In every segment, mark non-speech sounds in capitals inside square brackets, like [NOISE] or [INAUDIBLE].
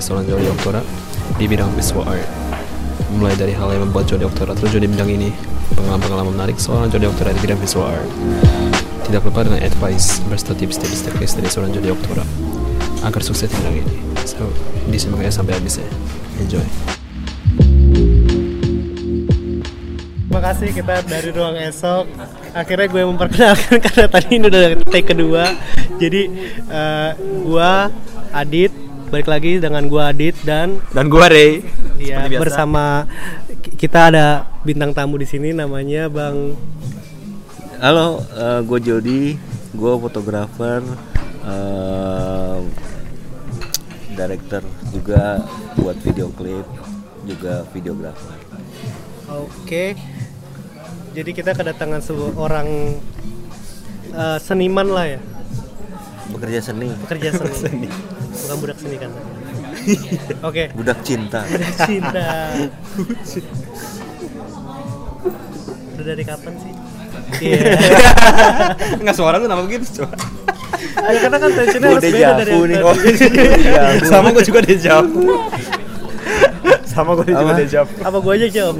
seorang Jody Oktora Di bidang visual art. Mulai dari hal yang membuat Jody Oktora terjun di bidang ini Pengalaman-pengalaman menarik seorang Jody Oktora di bidang visual art. Tidak lupa dengan advice Berserta tips-tips teknis dari seorang Jody Oktora Agar sukses di bidang ini. So, disimak ya sampai habis ya. Enjoy. Terima kasih kita dari ruang esok. Akhirnya gue memperkenalkan [LAUGHS] karena tadi ini udah take kedua. Jadi eh, gua Adit balik lagi dengan gua Adit dan dan gua Ray ya biasa. bersama kita ada bintang tamu di sini namanya Bang Halo, eh, gue Jody, gue fotografer, eh, director juga buat video klip, juga videografer. Oke. Jadi kita kedatangan sebuah orang eh, seniman lah ya, Bekerja seni, pekerja seni. [LAUGHS] Bukan budak seni kan. [LAUGHS] Oke. budak cinta. cinta [LAUGHS] udah dari kapan sih iya [LAUGHS] nggak suara lu nama begitu coba ya, karena kan tensionnya harus beda dari nih. Oh, tadi. jafu. sama gua juga dejavu sama gua juga dejavu apa gua aja jawab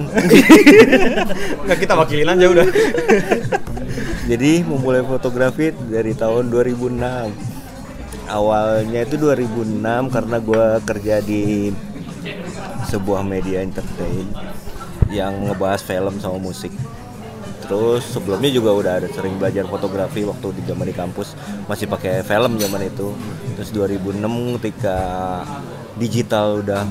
nggak kita wakilin aja udah Jadi memulai fotografi dari tahun 2006. Awalnya itu 2006 karena gue kerja di sebuah media entertain yang ngebahas film sama musik. Terus sebelumnya juga udah ada sering belajar fotografi waktu di zaman di kampus masih pakai film zaman itu. Terus 2006 ketika digital udah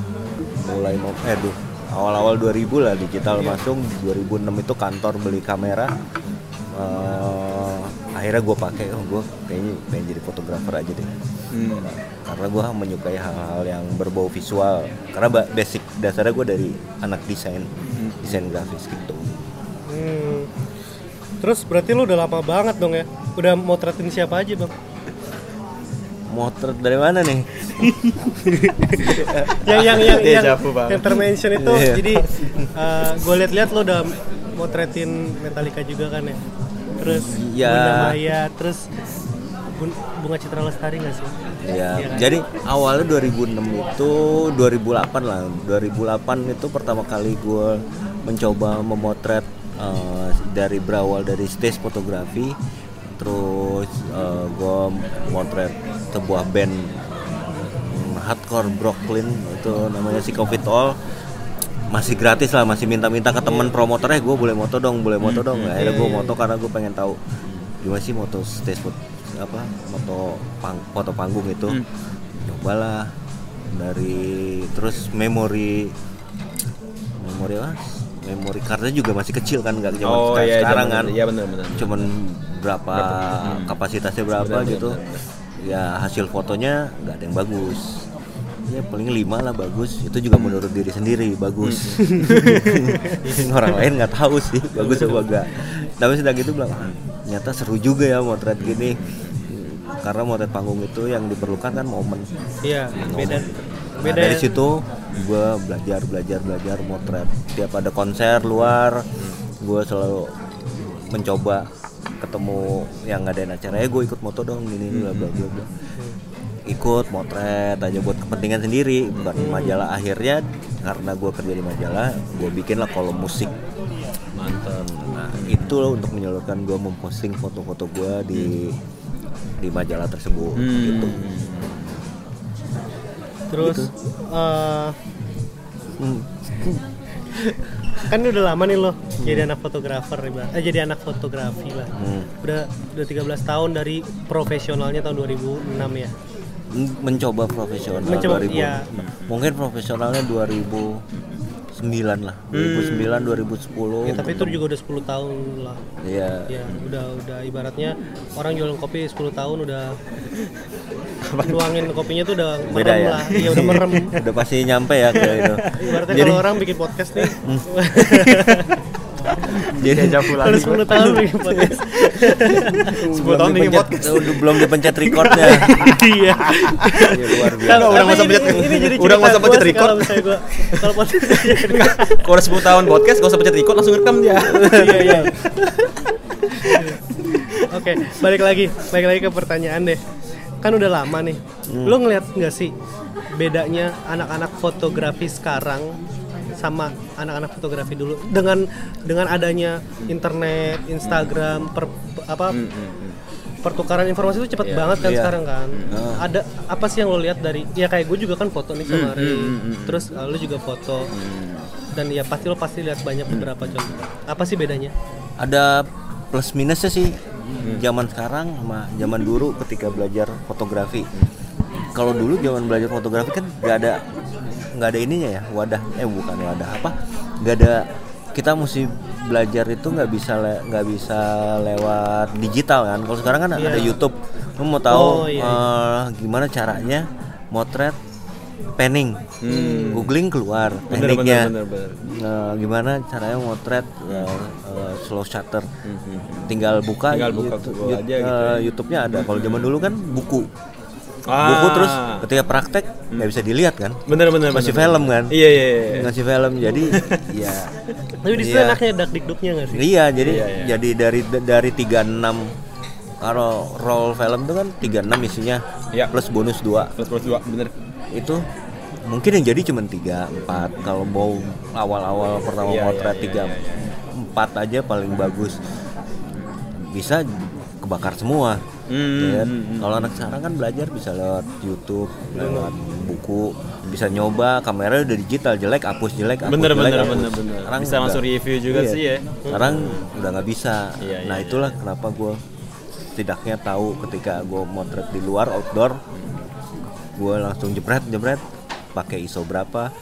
mulai mau eh duh, awal-awal 2000 lah digital masuk 2006 itu kantor beli kamera Eh, akhirnya gue pakai oh gue kayaknya pengen jadi fotografer aja deh. Karena gue menyukai hal-hal yang berbau visual. Karena ba- basic dasarnya gue dari anak desain desain grafis gitu. Hmm. terus berarti lu udah lama banget dong ya? Udah motretin siapa aja bang? Motret dari mana nih? [LAUGHS] Yang yang yang yang, Bang. yang termention itu Iya. jadi gue liat-liat lo udah motretin Metallica juga kan ya terus. Bunda Maya terus Bun- Bunga Citra Lestari nggak sih ya Iya kan? jadi awalnya 2006 itu 2008 lah 2008 itu pertama kali gue mencoba memotret eh, dari berawal dari stage fotografi terus gue motret sebuah band hardcore Brooklyn itu namanya si Covid All masih gratis lah masih minta-minta ke temen promotornya gue boleh moto dong boleh moto dong. Akhirnya gue moto karena gue pengen tahu gimana sih moto stage apa moto pang, foto panggung itu? Cobalah dari terus memori memori apa? Memori cardnya juga masih kecil kan nggak zaman Oh, iya, sekarang kan. iya, bener, bener. cuman berapa kapasitasnya berapa Bener, bener, gitu ya hasil fotonya nggak ada yang bagus ya paling lima lah bagus. Itu juga menurut diri sendiri bagus. [LAUGHS] Orang lain nggak tahu sih bagus apa enggak tapi sudah gitu bilang "Ah, ternyata seru juga ya motret gini. Karena motret panggung itu yang diperlukan kan momen. Iya beda. Nah, beda dari ya. situ gue belajar belajar belajar motret. Tiap ada konser luar gue selalu mencoba ketemu yang ngadain acara ya gue ikut moto dong ini bla bla bla ikut motret aja buat kepentingan sendiri bukan majalah. Akhirnya karena gue kerja di majalah gue bikin lah kolom musik. Mantap. Nah itu loh untuk menyalurkan gue memposting foto-foto gue di di majalah tersebut. Gitu. Terus eh, Hmm. kan udah lama nih lo jadi anak fotografer eh, jadi anak fotografi lah Hmm. udah udah 13 tahun dari profesionalnya tahun 2006 ya mencoba profesional Mencoba, 2000 iya. mungkin profesionalnya 2009 lah. 2009 2010 ya tapi itu juga udah 10 tahun lah. Iya. Ya udah udah ibaratnya orang jualan kopi 10 tahun udah [LAUGHS] nuangin kopinya tuh udah merem beda ya? lah. Iya udah merem. [LAUGHS] Udah pasti nyampe ya ke itu. Ibaratnya Jadi- kalau orang bikin podcast nih [LAUGHS] Jadi Baru 10 tahun bikin podcast. 10 tahun bikin podcast. Udah belum dipencet recordnya. [LAUGHS] Iya. Ya, luar biasa. Kalau udah masa pencet- udah masa pencet record. Kalau misalnya gua kalau [LAUGHS] podcast Kalau udah 10 tahun podcast, gak usah pencet record, langsung rekam dia. [LAUGHS] Iya iya. Oke, balik lagi, balik lagi ke pertanyaan deh. Kan udah lama nih. Lo ngeliat nggak sih bedanya anak-anak fotografi sekarang sama anak-anak fotografi dulu dengan dengan adanya internet, Instagram, per, apa pertukaran informasi itu cepet banget kan Iya. sekarang kan. Ah. Ada apa sih yang lo lihat dari ya kayak gue juga kan foto nih sama. Terus uh, lo juga foto. Dan ya pasti lo pasti lihat banyak beberapa contoh. Apa sih bedanya? Ada plus minusnya sih zaman sekarang sama zaman dulu ketika belajar fotografi. Kalau dulu zaman belajar fotografi kan nggak ada nggak ada ininya ya wadah. Eh bukan wadah apa? Nggak ada kita mesti belajar itu nggak bisa le- nggak bisa lewat digital kan. Kalau sekarang kan ada Iya. YouTube. Lu mau tahu Oh, iya, eh, gimana caranya motret panning googling keluar Hmm. Bener, tekniknya bener, bener, Nah, gimana caranya motret ya, eh, slow shutter? Tinggal buka, Hmm, Tinggal buka YouTube, Google aja gitu ya. YouTube-nya ada. Kalau zaman dulu kan buku Ah. buku terus ketika praktek nggak bisa dilihat kan Bener bener masih bener, film bener. kan Iya iya iya. masih film jadi [LAUGHS] ya Tapi di Iya. enaknya dak dikduknya nggak sih? iya jadi Iya, iya. jadi dari dari 36 kalau roll film itu kan 36 isinya Iya. plus bonus 2 Plus plus dua bener. itu mungkin yang jadi cuma 3 4 kalau mau awal-awal pertama Iya, motret iya, 3 iya, iya. 4 aja paling bagus bisa kebakar semua Hmm, ya kalau anak sekarang kan belajar bisa lewat YouTube lewat buku bisa nyoba kamera udah digital jelek hapus jelek hapus Bener jelek, bener hapus. bener bener. Sekarang Bisa udah- langsung review juga iya. sih ya. sekarang udah nggak bisa Iya, iya, nah iya. itulah kenapa gue setidaknya tahu ketika gue motret di luar outdoor gue langsung jebret jebret pakai ISO berapa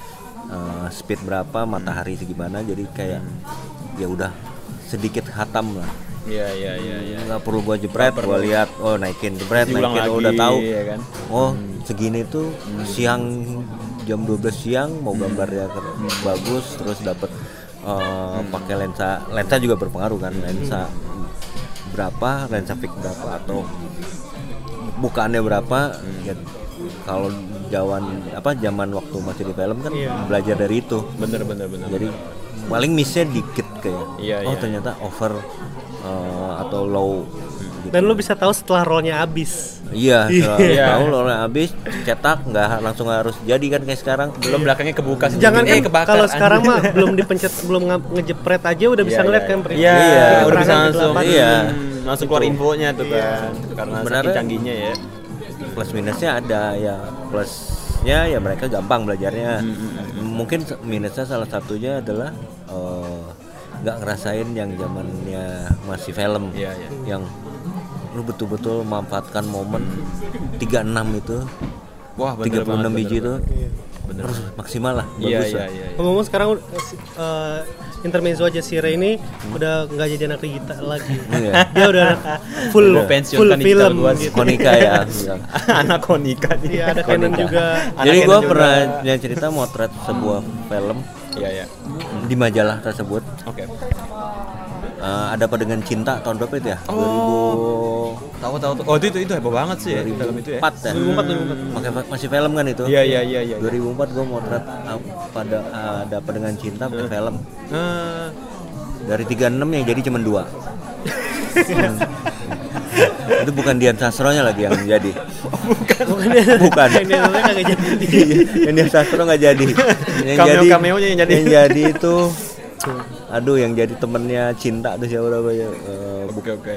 eh, speed berapa matahari segimana jadi kayak ya udah sedikit hatam lah Iya iya iya iya. nggak perlu gue jebret Nggak gue perlu. lihat oh naikin jebret Diulang naikin oh, lagi, udah tahu ya kan? oh segini tuh siang jam 12 siang mau gambarnya ke- bagus terus dapat eh, pakai lensa lensa juga berpengaruh kan lensa berapa lensa fix berapa atau bukaannya berapa ya, kalau jawan apa zaman waktu masih di film kan Iya. belajar dari itu Bener bener bener. jadi paling missnya dikit kayak Iya, oh iya. ternyata over eh, atau low gitu. Dan lo bisa tahu setelah rollnya habis. Iya, [LAUGHS] setelah Iya. tahu lo habis cetak nggak langsung harus jadi kan kayak sekarang. belum belakangnya kebuka sih. Jangan eh, kan kebakar. kalau sekarang mah [LAUGHS] belum dipencet, belum nge- ngejepret aja udah bisa Iya, ngeliat iya, kan iya. berita. Iya, Iya. udah bisa langsung. Iya. Hmm, langsung keluar infonya tuh Iya. kan. Karena saking canggihnya ya. Plus minusnya ada ya plusnya ya mereka gampang belajarnya. Mungkin minusnya salah satunya adalah eh, nggak ngerasain yang zamannya masih film. Iya, iya. Yang lu betul-betul memanfaatkan momen 36 itu Wah, bener 36 banget, biji bener itu Bener. harus maksimal lah Iya bagus iya lah. iya. iya. Ngomong-ngomong sekarang uh, intermezzo aja si Ray ini udah nggak jadi anak digital lagi. Iya. [LAUGHS] Dia udah anak full full film gitu. Konica ya. [LAUGHS] Anak konika nih. Iya ada Canon juga. Jadi gue juga. pernah yang cerita motret sebuah film Iya iya. Di majalah tersebut. Oke. Eh, ada apa dengan cinta tahun berapa itu ya? Oh. Tahu tahu tuh. Oh itu itu, heboh banget sih ya, film itu ya. 2004 ya. 2004 Pakai masih film kan itu? Iya iya iya iya. 2004 gue motret ah, pada ada apa dengan cinta pakai film. Eh, Dari 36 yang jadi cuma dua. [LAUGHS] Hmm. Itu bukan Dian Sastronya lagi yang jadi. Bukan dia. Bukan. Yang dia namanya kagak jadi. yang Dian Sastro nggak jadi. Yang Cameo- jadi cameonya yang jadi. Yang jadi itu aduh yang jadi temennya cinta tuh siapa namanya? Eh, Oke oke.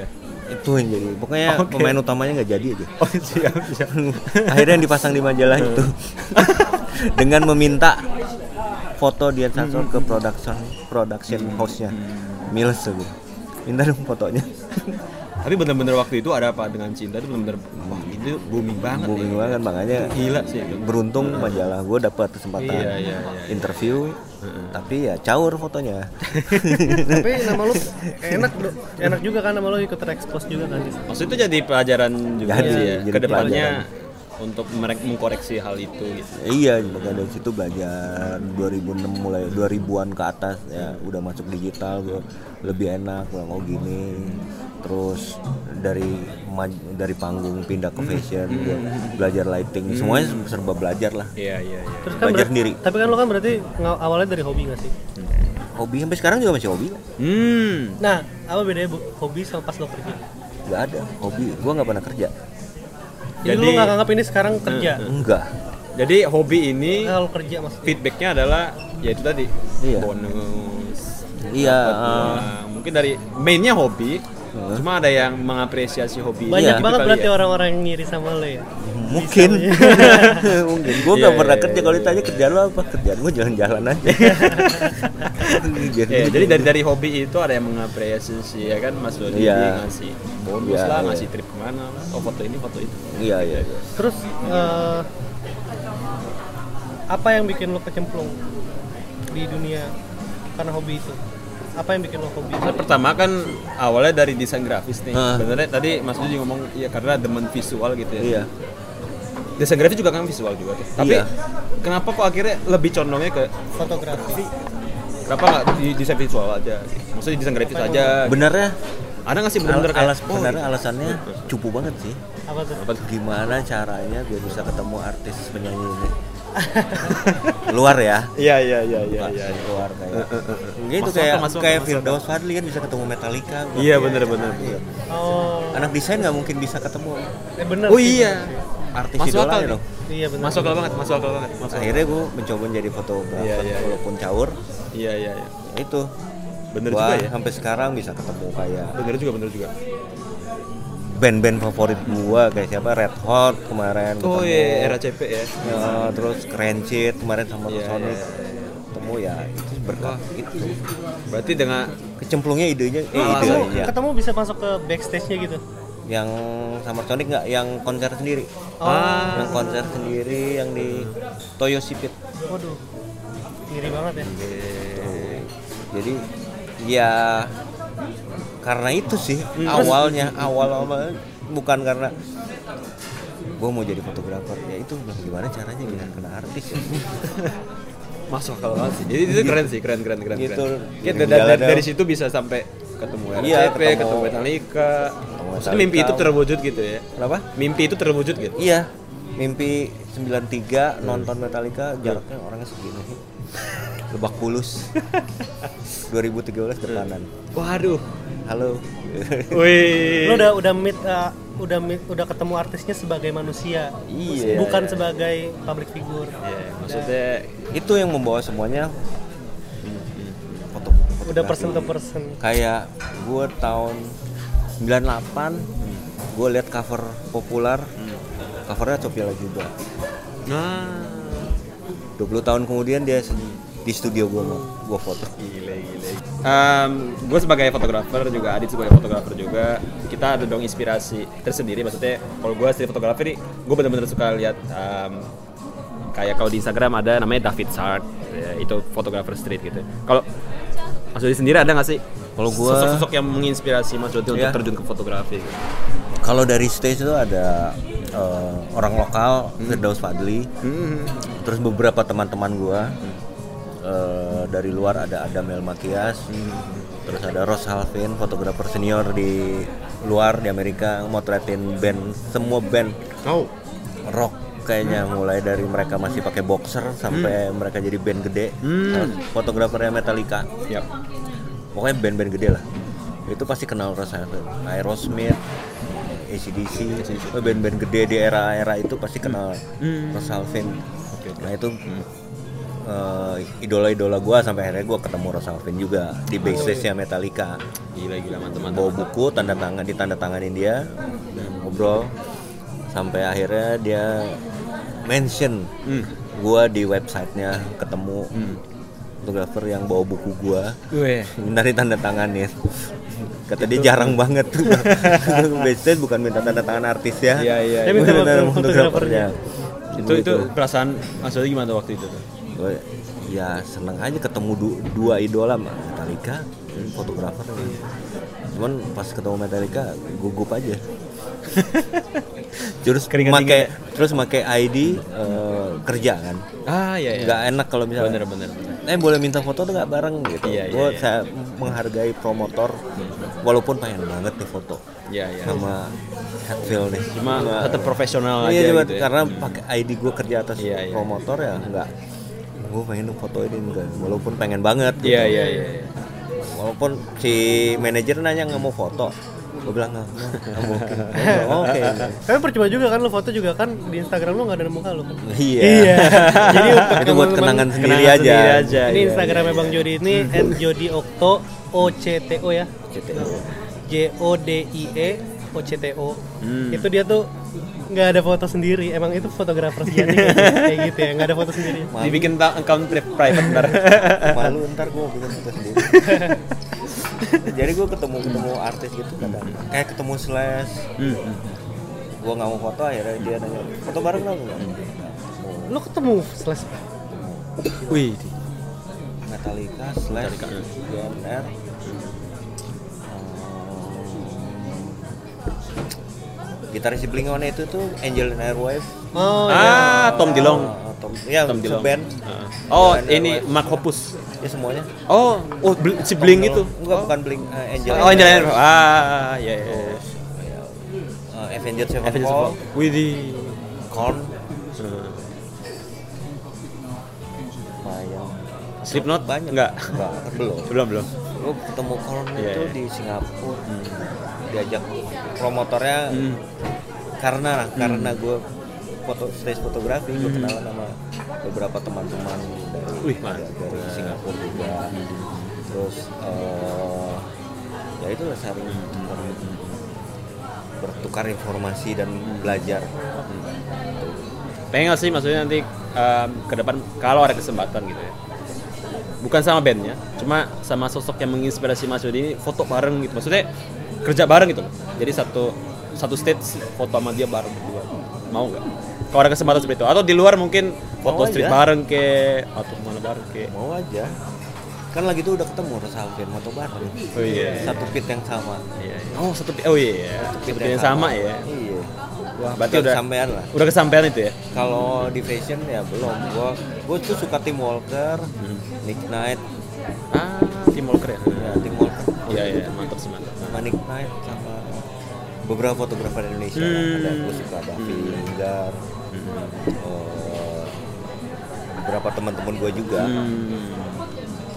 itu yang jadi pokoknya Oke. pemain utamanya nggak jadi aja Oh siap siap. akhirnya yang dipasang di majalah itu dengan meminta foto Dian Sastro ke production production house-nya Miles tuh minta dong fotonya Tapi bener-bener waktu itu ada apa dengan cinta itu bener-bener wah itu booming banget. booming ya. banget makanya Gila sih itu. beruntung majalah gue dapat kesempatan Iya, iya, iya. interview tapi ya caur fotonya [LAUGHS] Tapi nama lu enak enak juga kan nama lu ikut terekspos juga kan. Maksud itu jadi pelajaran juga Jadi, ya. jadi Ke depannya pelajaran. Untuk mereka mengkoreksi hal itu gitu. Iya, maka dari situ belajar 2006 mulai 2000-an ke atas ya udah masuk digital lebih enak gua mau gini. Terus dari dari panggung pindah ke fashion, gua belajar lighting, semuanya serba belajar lah. Iya iya iya. Terus kan Belajar sendiri. Tapi kan lo kan berarti awalnya dari hobi gak sih? Hobi sampai sekarang juga masih hobi. Hmm. Nah, apa bedanya bu- hobi sama pas lo kerja? Gak ada hobi, gua nggak pernah kerja. Jadi, Jadi- lo gak nganggap ini sekarang kerja? Enggak. Jadi hobi ini Kalau kerja maksudnya? feedbacknya adalah ya itu tadi Iya. bonus. Iya, uang. Mungkin dari mainnya hobi, cuma ada yang mengapresiasi hobi. Banyak gitu banget kali berarti ya. orang-orang yang ngiri sama lo ya? Mungkin, [LAUGHS] mungkin. Gue Iya, nggak pernah iya, kerja. iya, Kalau iya, ditanya iya. kerjaan lo apa? Kerjaan gue jalan-jalan aja. [LAUGHS] Ya, jadi dari dari hobi itu ada yang mengapresiasi ya kan Mas Dodi Iya. ngasih bonus Iya, lah, iya. ngasih trip ke mana lah, oh foto ini foto itu. Iya iya. iya. Terus eh, apa yang bikin lo kecemplung di dunia karena hobi itu? Apa yang bikin lo hobi? Nah, pertama kan awalnya dari desain grafis nih. Ah. Sebenarnya tadi Mas Dodi ngomong ya karena demen visual gitu ya. Iya. Desain grafis juga kan visual juga tuh. Tapi Iya. kenapa kok akhirnya lebih condongnya ke Fotografi. kenapa nggak di desain visual aja? Maksudnya desain grafis aja. Benernya Ada nggak sih kayak alas oh, benernya alasannya cupu banget sih. Apa tuh? apa tuh? Gimana caranya biar bisa ketemu artis penyanyi ini? [LAUGHS] luar ya Iya iya iya iya Bukan iya. luar kayak gitu kayak kayak Firdaus Fadli kan bisa ketemu Metallica Iya bener bener. Iya. Oh, anak desain nggak mungkin bisa ketemu eh bener. Oh iya. artis Masuk idolanya akal dong Iya bener. Masuk akal banget, masuk akal banget. Masuk akhirnya gue mencoba jadi fotografer Iya, iya, iya. walaupun caur Iya iya iya. itu Bener Gua juga ya. sampai sekarang bisa ketemu kayak Bener juga bener juga. Band-band favorit gua kayak siapa Red Hot kemarin Oh ketemu. iya RACP ya. Ya, terus Rancid kemarin sama Iya, Sonic iya, iya. ketemu ya itu berkah itu Berarti dengan kecemplungnya idenya eh ide Ketemu, ya. ketemu bisa masuk ke backstage-nya gitu. yang sama Sonic nggak yang konser sendiri Oh. yang konser sendiri yang di Toyo Sipit Waduh. Ngiri banget ya. Tuh. jadi ya karena itu sih Hmm. awalnya awal awal bukan karena gue mau jadi fotografer ya itu gimana caranya biar kena artis ya [LAUGHS] masuk akal banget sih. Jadi itu keren sih, keren keren keren. Gitu. keren. Ya, dari, dari, dari situ bisa sampai ketemu RACP, Iya, ketemu, ketemu- Metallica. Maksudnya mimpi itu terwujud gitu ya. kenapa Mimpi itu terwujud gitu. iya mimpi 93 nonton Metallica jaraknya orangnya segini [LAUGHS] Lebak Bulus [LAUGHS] 2013 depanan Waduh. Halo Wih. Lo udah udah meet uh, udah meet, udah ketemu artisnya sebagai manusia. Iya, Bukan iya. sebagai public figure. Iya, maksudnya itu yang membawa semuanya foto, Udah fotografi. person to person. kayak gue tahun 98 gue lihat cover populer covernya Sophia juga nah 20 tahun kemudian dia di studio gue mau gue foto gile gile gue sebagai fotografer juga Adit sebagai fotografer juga kita ada dong inspirasi tersendiri maksudnya kalau gue street fotografer nih gue bener-bener suka lihat em, kayak kalau di Instagram ada namanya David Sart ya, itu fotografer street gitu kalau Mas Dodi sendiri ada nggak sih Kalau gua- sosok-sosok yang menginspirasi Mas Dodi untuk Iya. terjun ke fotografi gitu? kalau dari stage itu ada eh, orang lokal Firdaus Fadli Hmm. terus beberapa teman-teman gue dari luar ada Adam Elmakias terus ada Ross Halvin fotografer senior di luar di Amerika motretin band semua band Oh. rock kayaknya mulai dari mereka masih pakai boxer sampai mereka jadi band gede Hmm. fotografernya Metallica Yap. pokoknya band-band gede lah itu pasti kenal Ross Halfin Aerosmith ACDC pokoknya band-band gede di era-era itu pasti kenal Hmm. Ross oke. nah itu eh, idola-idola gua sampai akhirnya gua ketemu Ross Halfin juga di backstage-nya Metallica. Gila gila mantap. bawa buku tanda tangan ditanda tanganin dia ngobrol. Sampai akhirnya dia mention Hmm. gua di websitenya ketemu fotografer yang bawa buku gua. Weh. minta ditanda tanganin kata dia jarang banget. [LAUGHS] Backstage bukan minta tanda tangan artis ya. Iya, iya, Dia minta Minta foto- fotografernya. Itu itu perasaan Dodi gimana waktu itu tuh? Gua, ya seneng aja ketemu du- dua idola Metallica fotografer cuman pas ketemu Metallica gugup aja [LAUGHS] terus make dingin terus make ID eh, kerja kan Ah iya iya. nggak enak kalau misalnya Bener bener. bener. eh boleh minta foto tuh nggak bareng gitu Iya, iya, gue iya. saya menghargai promotor walaupun pengen banget nih foto Iya iya. sama Hatfield nih Cuma tetap profesional iya aja gitu ya. karena pakai ID gue kerja atas Iya, iya. promotor ya nggak gue pengen dong foto ini enggak walaupun pengen banget gitu. Iya iya iya. iya. walaupun si manajer nanya nggak mau foto gue bilang nggak nggak, mungkin oke [LAUGHS] Tapi percuma juga kan lo foto juga kan di Instagram lo nggak ada muka lo kan. iya [LAUGHS] Jadi untuk itu buat kenangan sendiri Kenangan aja sendiri aja. Ini iya, Instagramnya Bang Jody ini @jodiokto O C T O ya. CTO. J O D I E O C T O. Hmm. Itu dia tuh nggak ada foto sendiri. Emang itu fotografer sejati [LAUGHS] kayak gitu ya, nggak ada foto sendiri. Dibikin ta- account pri- private ntar. [LAUGHS] malu ntar gue bikin foto sendiri [LAUGHS] jadi gue ketemu ketemu artis gitu kadang kayak ketemu slash Hmm, hmm. gue nggak mau foto akhirnya dia nanya foto bareng dong nggak Lo ketemu slash Wih. Metallica slash Metallica, gitaris Blink One itu tuh Angel and Airwave Oh Ah, Tom Dilong. Ah, Tom ya Tom Dilong. band Ah. Oh, Angel ini Airwave. Mark Hoppus. ya semuanya Oh, oh Bl- si Blink itu. enggak bukan Blink eh, Angel Oh, and Angel Airwave. Ah, iya iya. iya. Eh, Avenged Avenged Sevenfold Sevenfold. Widih. Korn Hmm. Bayang Slipknot? banyak Enggak. enggak belum Belum, belum. gue ketemu Korn Iya, itu iya. di Singapura diajak promotornya Hmm. karena karena gue foto stage fotografi gue Hmm. kenalan sama beberapa teman-teman dari Wih, dari, dari Singapura juga terus eh, ya itu lah saling ber- bertukar informasi dan belajar Pengen nggak sih maksudnya nanti em, ke depan kalau ada kesempatan gitu ya. Bukan sama bandnya, cuma sama sosok yang menginspirasi Mas Yodi ini foto bareng gitu. Maksudnya kerja bareng gitu loh. Jadi satu satu stage foto sama dia bareng berdua. Mau nggak? Kalau ada kesempatan seperti itu atau di luar mungkin foto Mau street aja. bareng ke atau ke mana bareng ke. mau aja kan lagi tuh udah ketemu Ros Alvin foto bareng Oh iya. satu pit yang sama Iya, iya. Oh satu pi- oh iya. Satu pit yang sama ya. iya Wah, berarti udah sampean lah udah kesampaian itu ya. kalau di fashion ya belum gua gua tuh suka Tim Walker Hmm. Nick Knight Ah, Tim Walker ya. ya Tim Walker Iya iya, mantap sih mantap. sama Nick Knight sama beberapa fotografer Indonesia Hmm. ada gua suka Davi Linggar eh, beberapa teman-teman gua juga Hmm.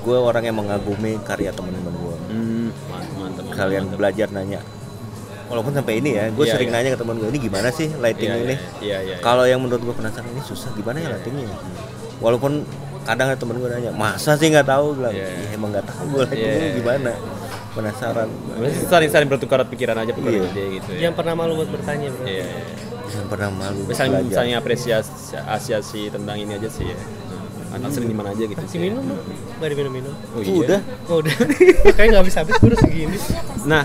gua orang yang mengagumi karya teman-teman gua Hmm, mantap, mantap. kalian belajar nanya walaupun sampai ini ya gue Iya, sering iya. nanya ke teman gue ini gimana sih lighting Iya, ini iya, iya, iya. kalau yang menurut gue penasaran ini susah gimana ya lightingnya ya? walaupun kadang ada temen gue nanya masa sih nggak tahu bilang "Ya, iya. emang nggak tahu gue lightingnya Iya, iya. gimana penasaran Berarti saling saling bertukar pikiran aja Iya. ide gitu ya. Jangan pernah malu buat bertanya bro. Iya. iya. jangan pernah malu Saling belajar. saling apresiasi apresiasi tentang ini aja sih ya. Anak sering di mana aja gitu sih. minum dong. Gak diminum-minum. Oh, iya. udah Oh udah. [LAUGHS] Makanya nggak habis-habis udah segini. Nah,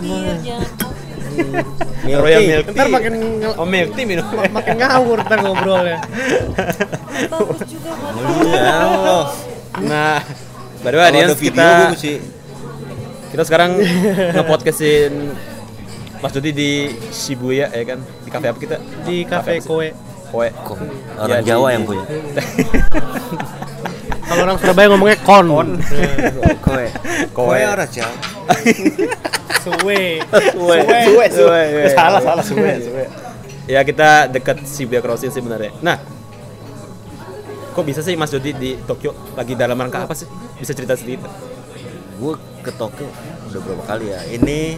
milk Royal tea. milk Ntar makin oh milk tea minum. makin ngawur ntar ngobrolnya. Iya, Allah. nah, by the way, Kalau audience, ada video kita mesti kita sekarang ngepodcastin Mas Dodi di Shibuya ya kan di kafe apa kita Di sih? kowe. Koe Kok Ya, orang di- Jawa di- yang punya Kalau orang Surabaya ngomongnya kon. kowe kowe orang Jawa [LAUGHS] Suwe. Suwe, suwe, suwe. Salah, salah, suwe, suwe. Ya kita dekat Shibuya Crossing sebenarnya. Nah, kok bisa sih Mas Dodi di Tokyo lagi dalam rangka apa sih? Bisa cerita sedikit? gue ke Tokyo udah berapa kali ya ini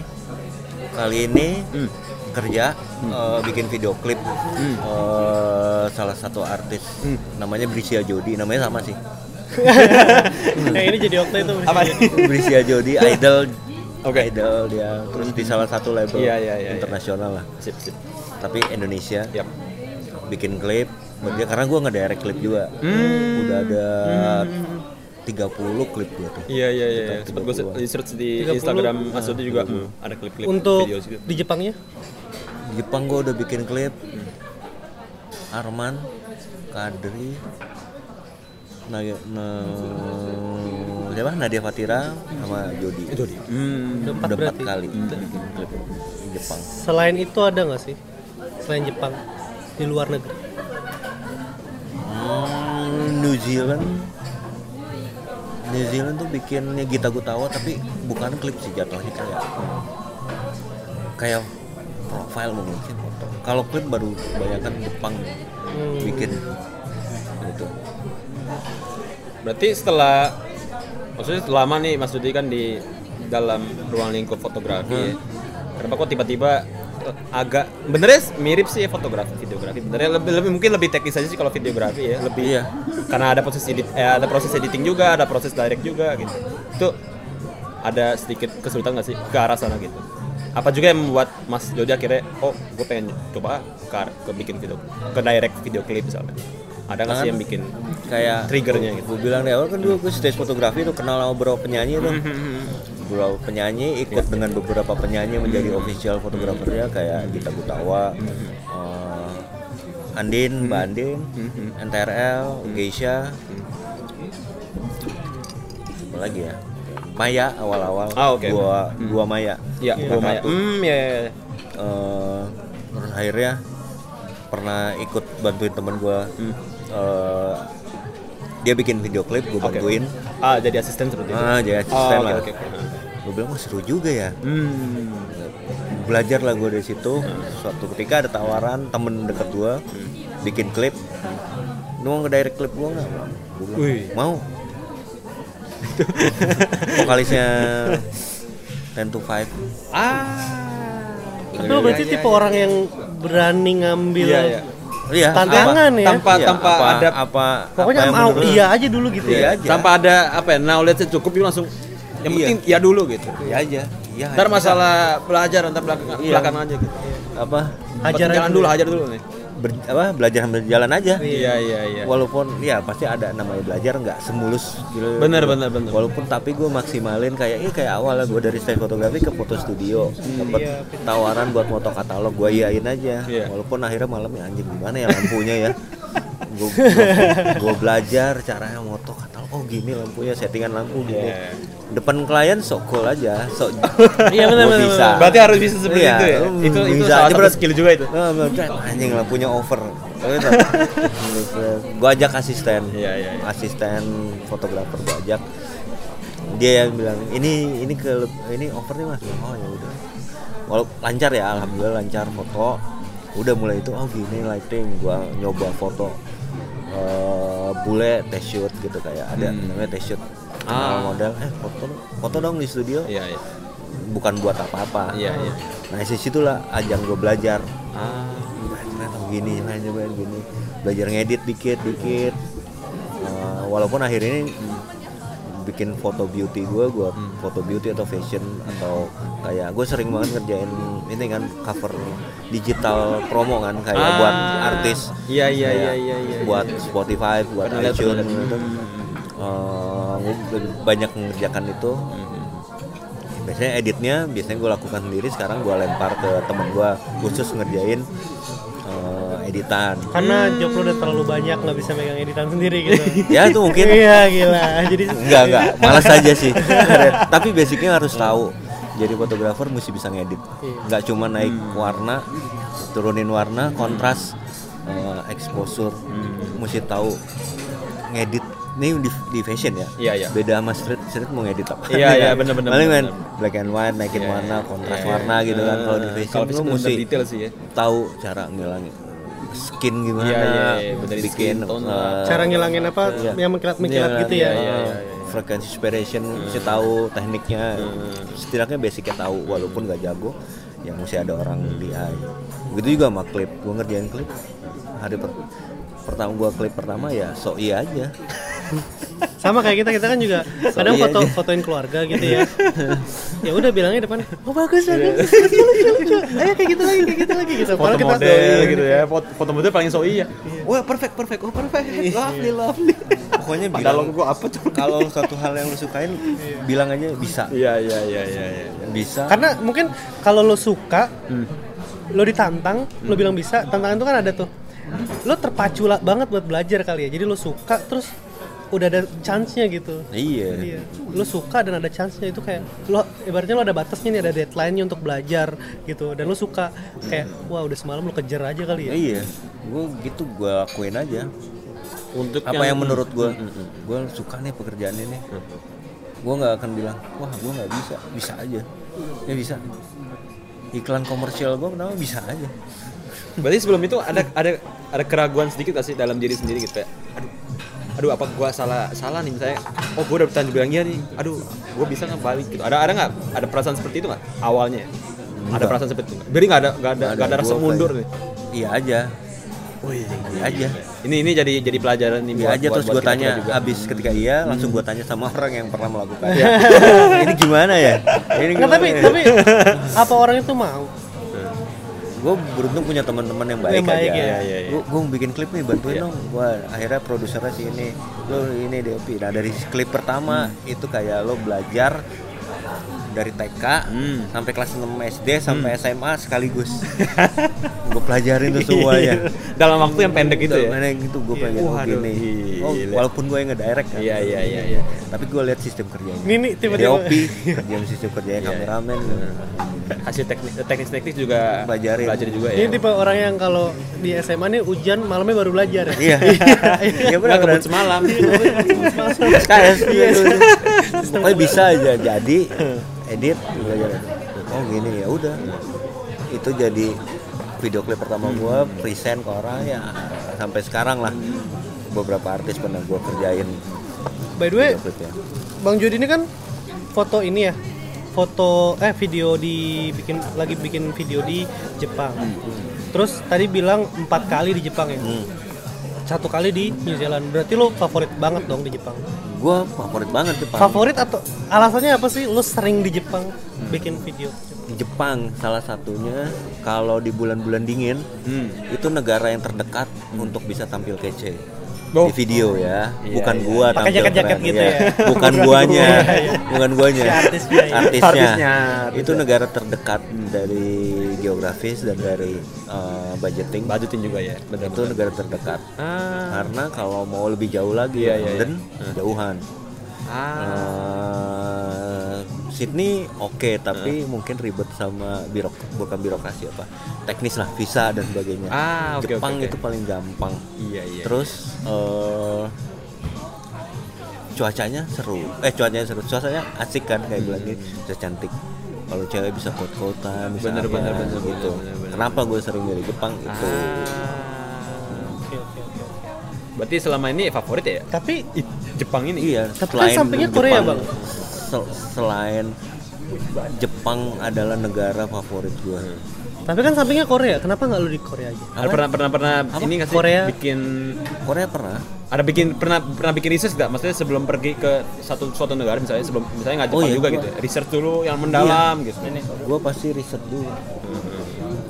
kali ini Hmm. kerja eh, bikin video klip eh, salah satu artis Hmm. namanya Brisia Jodi namanya sama sih [LAUGHS] Nah ini jadi waktu itu. Apa nih? Brisia Jodi idol Oke. idol dia terus di salah satu label Iya, iya, iya, internasional lah Sip, sip. tapi Indonesia Yap. bikin klip buat dia karena gue nge-direct klip juga Hmm. udah ada 30 klip gue tuh Iya, iya, iya. Sekitar Sempat gue 30-an. search di 30. Instagram Mas Dodi juga hmm, ada klip-klip Untuk video gitu. di Jepangnya Di Jepang gue udah bikin klip Arman Kadri Nadia, siapa? Nadia Fatira sama Jody. Jodi. Hmm. udah empat Udah empat kali kita bikin klip di Jepang. Selain itu ada nggak sih selain Jepang di luar negeri? Hmm, New Zealand New Zealand tuh bikinnya Gita Gutawa tapi bukan klip sih jatuhnya kayak kayak profile mungkin foto. Kalau klip baru kebanyakan Jepang Hmm. bikin gitu. Berarti setelah maksudnya setelah lama nih Mas Dudi kan di dalam ruang lingkup fotografi. ya. Kenapa kok tiba-tiba eh, agak benernya mirip sih ya fotografi videografi benernya lebih, lebih mungkin lebih teknis aja sih kalau videografi ya lebih Iya. karena ada proses edit eh, ada proses editing juga ada proses direct juga gitu itu ada sedikit kesulitan nggak sih ke arah sana gitu apa juga yang membuat Mas Jody akhirnya oh gue pengen coba ke, ke bikin video ke direct video klip misalnya ada nggak sih yang bikin kayak triggernya gitu? gue bilang di awal kan dulu gue stage fotografi tuh kenal sama beberapa penyanyi tuh. Beberapa penyanyi ikut dengan beberapa penyanyi menjadi official fotografernya kayak Gita Gutawa eh, Andin Mbak Andin NTRL Geisha. Apa lagi ya? Maya awal-awal. Ah, oke. dua dua Maya. Ya Iya. gue Maya. Hmm ya, ya, terus akhirnya pernah ikut bantuin temen gue Eh, dia bikin video klip gue bantuin. Ah jadi asisten seperti itu? Ah jadi oh, asisten oke lah. oke oke. gue bilang wah seru juga ya. Hmm. Belajar lah gue dari situ. Suatu ketika ada tawaran temen deket gue bikin klip. Lu mau ke direct klip gue nggak? Gue bilang Wih. mau. Vokalisnya 10 to 5 ah. Tapi lo berarti tipe orang yang berani ngambil iya iya iya tantangan ya. tanpa Iya, tanpa apa, ada apa Pokoknya apa mau iya aja dulu gitu Iya ya. aja. tanpa ada apa ya knowledge cukup itu langsung yang Iya. penting ya dulu gitu iya aja iya ntar aja. masalah belajar ntar belakangan Iya. belakangan aja gitu apa Hajar jalan dulu hajar dulu nih ber- apa belajar sambil jalan aja. Iya iya iya. Walaupun ya pasti ada namanya belajar nggak semulus gitu. Bener, bener, bener. walaupun tapi gue maksimalin kayak ini kayak awal lah gue dari stage fotografi ke foto studio. Dapat Iya, tawaran buat foto katalog gue iyain aja. Iya. walaupun akhirnya malamnya anjing gimana ya lampunya ya? Gue belajar caranya moto katalog oh gini lampunya settingan lampu gini Iya. depan klien sok cool aja sok [LAUGHS] Iya, bener, gua bener, bisa berarti harus bisa seperti Iya, itu ya lu itu itu bisa. salah satu berat- skill juga itu Nah, anjing lampunya over. [LAUGHS] gue ajak asisten, Iya, iya, iya. asisten fotografer gue ajak. Dia yang bilang ini ini ke ini over nih mas. Oh ya udah. Walau lancar ya, alhamdulillah lancar foto. Udah mulai itu oh gini lighting, gua nyoba foto eh bule test shoot gitu kayak ada Hmm. namanya test shoot. Ah. Model eh foto foto dong di studio. Iya iya. Bukan buat apa-apa. Iya iya. Nah ajang gue belajar. Ah. Ternyata begini main nyobain gini. Belajar ngedit dikit dikit. Uh, walaupun akhir ini bikin foto beauty gue gue foto beauty atau fashion atau kayak gue sering banget ngerjain ini kan cover digital promo kan kayak Ah. buat artis. Iya, iya, iya, iya, iya, buat iya. Spotify buat Pernah iTunes gitu. Uh, gua lebih banyak mengerjakan itu. Biasanya editnya biasanya gue lakukan sendiri sekarang gue lempar ke temen gue khusus ngerjain editan. Karena job lo udah terlalu banyak nggak bisa megang editan sendiri gitu. [LAUGHS] ya itu mungkin. Iya gila. Jadi enggak enggak malas aja sih. [LAUGHS] Tapi basicnya harus tahu jadi fotografer mesti bisa ngedit. Nggak cuma naik warna turunin warna kontras uh, exposure. Mesti tahu ngedit. Ini di, di fashion ya? Iya, iya. beda sama street street mau ngedit apa? Iya, iya, bener, bener, paling main black and white naikin Iya, warna iya. kontras Iya, warna iya. gitu kan. Kalau di Eh, fashion kalau lu mesti detail sih ya. tahu cara ngilangin skin gimana Iya, iya, iya, bikin skin tone uh, cara ngilangin apa? Iya. yang mengkilat-mengkilat Iya, gitu iya, ya. iya, iya, iya. frekuensi inspiration mesti tahu tekniknya. Setidaknya basicnya tahu walaupun gak jago yang mesti ada orang di AI begitu juga sama klip. Gue ngerjain klip. Hari per- pertama gua klip pertama ya so iya aja [LAUGHS] Sama kayak kita kita kan juga kadang iya foto aja. fotoin keluarga gitu ya. [LAUGHS] ya udah bilangnya depan, oh bagus bagus, lucu lucu lucu. Ayo kayak gitu lagi kayak gitu lagi gitu. foto kita model gitu ya. Foto, foto model paling so iya. Wah perfect perfect oh perfect. Lovely lovely. Pokoknya bilang gua apa coba kalau satu hal yang lu sukain bilang aja bisa. Iya iya iya iya iya. Bisa. Karena mungkin kalau lo suka, lo ditantang, lo bilang bisa, tantangan itu kan ada tuh. Lo terpacu banget buat belajar kali ya. Jadi lo suka terus udah ada chance-nya gitu. Iya. Iya. Lu suka dan ada chance-nya itu kayak lu ibaratnya lu ada batasnya nih ada deadline-nya untuk belajar gitu dan lu suka kayak wah udah semalam lu kejar aja kali ya. Iya, gue gitu gue lakuin aja. Untuk Apa yang, menurut gue, gue suka nih pekerjaan ini. Gue nggak akan bilang, wah gue nggak bisa, bisa aja, ya bisa. Iklan komersial gue kenapa bisa aja. Berarti sebelum itu ada ada ada keraguan sedikit gak sih dalam diri sendiri gitu kayak aduh aduh apa gua salah salah nih misalnya? Oh gua udah bertanya bilang iya nih. Aduh gua bisa nggak balik gitu? Ada ada nggak? Ada perasaan seperti itu nggak? Awalnya? Ada perasaan seperti itu jadi nggak ada nggak ada nggak ada. rasa Gua mundur kayak, nih Iya aja, oh iya iya aja. ini ini jadi jadi pelajaran nih Iya buat- aja buat- terus buat gue tanya juga. habis ketika iya langsung gue tanya sama orang yang pernah melakukan. [LAUGHS] Ini gimana ya? Ini Nggak, tapi ya? tapi apa orang itu mau? Gue beruntung punya teman-teman yang baik, Yang baik, aja. ya. Iya, iya. gue bikin klip nih bantuin dong. Gue akhirnya produsernya si ini. Lo ini DOP nah dari klip pertama itu kayak lo belajar dari TK Hmm. sampai kelas 6 SD sampai SMA sekaligus. [LAUGHS] Gue pelajarin tuh semuanya [LAUGHS] dalam waktu yang pendek itu ya? Mana yang gitu gue pengen oh, gini oh, walaupun gue yang ngedirect kan. Iya iya iya iya. Tapi gue lihat sistem kerjanya. Ini nih tiba-tiba DOP kerjaan sistem kerjanya [LAUGHS] kameramen. Hasil teknis teknis teknis juga Pelajarin. belajar juga ya. Ini tipe orang yang kalau di SMA nih hujan malamnya baru belajar. iya. Iya. Nggak benar. kebut semalam. SKS iya pokoknya bisa aja jadi edit oh gini ya udah itu jadi video klip pertama gua present ke orang ya sampai sekarang lah beberapa artis pernah gua kerjain By the way, Bang Jody ini kan foto ini ya. Foto eh video di bikin lagi bikin video di Jepang. Terus tadi bilang empat kali di Jepang ya. Hmm. Satu kali di New Zealand. Berarti lo favorit banget dong di Jepang. Gua favorit banget Pak. Favorit atau alasannya apa sih lo sering di Jepang bikin video? Jepang salah satunya kalau di bulan-bulan dingin hmm. itu negara yang terdekat untuk bisa tampil kece Oh. di video ya. Iya, bukan iya. gua Pakai tampil jaket-jaket gitu iya. ya. [LAUGHS] bukan guanya. bukan guanya. Si artisnya ya. artisnya. Artisnya, itu negara terdekat dari geografis dan dari uh, budgeting. Budgetin juga ya benar itu negara terdekat. Ah. Karena kalau mau lebih jauh lagi Iya, ya iya, London jauhan. Ah. Eh, Sydney oke tapi mungkin ribet sama birok bukan birokrasi apa teknis lah visa dan sebagainya. Ah, oke, Jepang oke, oke. itu paling gampang. Iya iya terus eh, cuacanya seru. Eh cuacanya seru. Cuacanya asik kan kayak bilang gini bisa cantik. Kalau cewek bisa kot-kotan bisa Bener, apa, bener, bener, gitu. bener, bener, bener. kenapa gue sering milih Jepang itu ah oke. berarti selama ini favorit ya? Tapi Jepang ini? Iya Tapi kan sampingnya Korea, Bang. Sel- selain Jepang adalah negara favorit gue tapi kan sampingnya Korea. Kenapa nggak lo di Korea aja? ada pernah pernah pernah ini nggak sih Korea? bikin Korea pernah ada bikin pernah pernah bikin riset nggak maksudnya sebelum pergi ke satu suatu negara misalnya sebelum misalnya nggak Oh Jepang iya, juga gua- gitu ya. research dulu yang mendalam gitu gue pasti riset dulu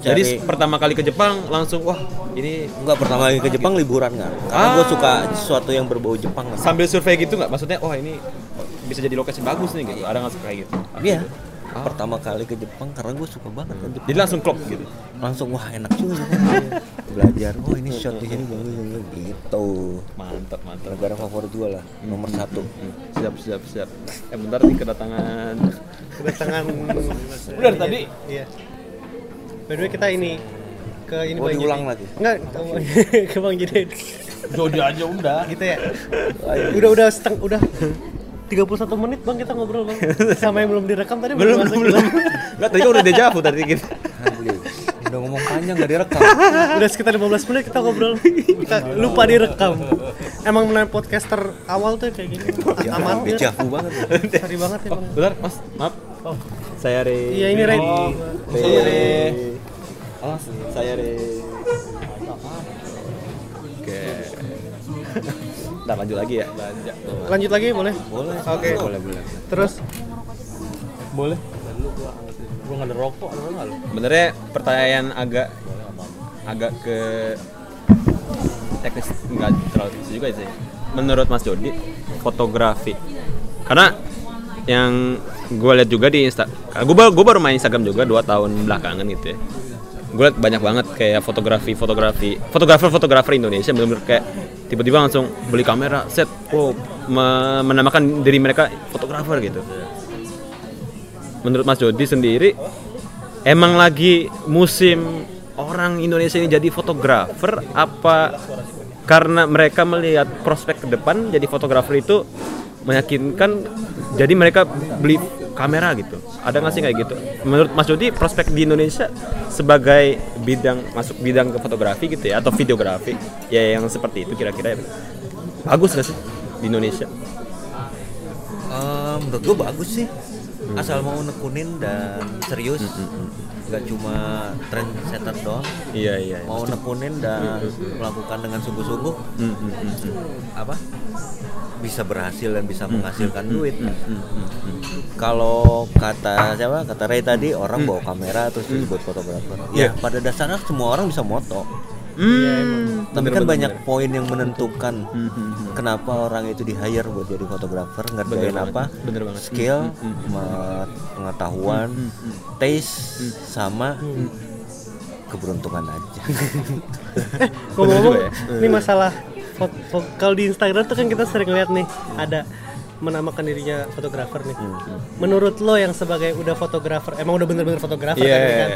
jadi Cari- pertama kali ke Jepang langsung wah ini Enggak pertama kali ke Jepang liburan kan karena Ah. gue suka sesuatu yang berbau Jepang kan. sambil survei gitu nggak maksudnya wah ini bisa jadi lokasi bagus nih gitu ada nggak kayak gitu Iya. Ah. Pertama kali ke Jepang karena gue suka banget kan Jepang. jadi langsung klop gitu Langsung wah enak juga. [LAUGHS] Belajar. Oh ini shot di sini bagus gitu. mantap mantap Negara favorit gue lah nomor satu. siap siap siap eh bentar nih kedatangan Kedatangan [LAUGHS] Udah tadi? Iya. By the way kita ini ke ini Oh, Bang diulang lagi? Enggak, ke Bang Jody. Jodi aja udah gitu ya. Udah udah seteng udah 31 menit Bang kita ngobrol Bang. Sama yang belum direkam tadi belum masuk, belum nggak tadi udah dejavu tadi gitu Asli. Udah ngomong panjang gak direkam. Udah sekitar 15 menit kita ngobrol. Kita lupa direkam. Emang benar podcaster awal tuh kayak gini. Amatir. Dejavu banget. Sorry banget ya oh Bang. bentar mas maaf Oh. saya Re Iya ini oh, saya Re oh saya Re oke Ntar lanjut lagi ya Lanjut lagi boleh? Boleh. Oke. boleh boleh Terus boleh gua enggak ada rokok, enggak lu. Sebenarnya pertanyaan agak agak ke teknis nggak terlalu teknis juga sih. Menurut Mas Jody, fotografi. Karena yang gue lihat juga di Insta, gue baru, gue baru main Instagram juga dua tahun belakangan gitu ya. Gue liat banyak banget kayak fotografi fotografi fotografer fotografer Indonesia benar-benar kayak tiba-tiba langsung beli kamera set oh me- menamakan diri mereka fotografer gitu. Menurut Mas Jody sendiri emang lagi musim orang Indonesia ini jadi fotografer apa karena mereka melihat prospek ke depan jadi fotografer itu meyakinkan jadi mereka beli kamera gitu. Ada nggak sih kayak gitu? Menurut Mas Jody prospek di Indonesia sebagai bidang masuk bidang ke fotografi gitu ya atau videografi ya yang seperti itu kira-kira ya. bagus nggak sih di Indonesia? Eh, menurut gue bagus sih. Asal mau nekunin dan serius nggak cuma trendsetter doang. Iya iya iya. mau nekunin dan melakukan dengan sungguh-sungguh Hmm, hmm, hmm, hmm. apa? Bisa berhasil dan bisa menghasilkan duit. Hmm, hmm, hmm, hmm. kalau kata siapa? Kata Ray tadi orang bawa kamera terus disebut fotografer. Ya pada dasarnya semua orang bisa moto Hmm, tapi bener, kan bener, banyak bener. poin yang menentukan Hmm, hmm, hmm. kenapa orang itu di hire buat jadi fotografer ngerjain banget, apa bener banget. skill Hmm, hmm, pengetahuan Hmm, hmm. taste sama keberuntungan aja [LAUGHS] Ngomong-ngomong, juga ya. ini masalah kalau di Instagram tuh kan kita sering lihat nih ada menamakan dirinya fotografer nih. Hmm, Menurut lo yang sebagai udah fotografer, emang udah bener-bener fotografer Iya, kan, iya, kan?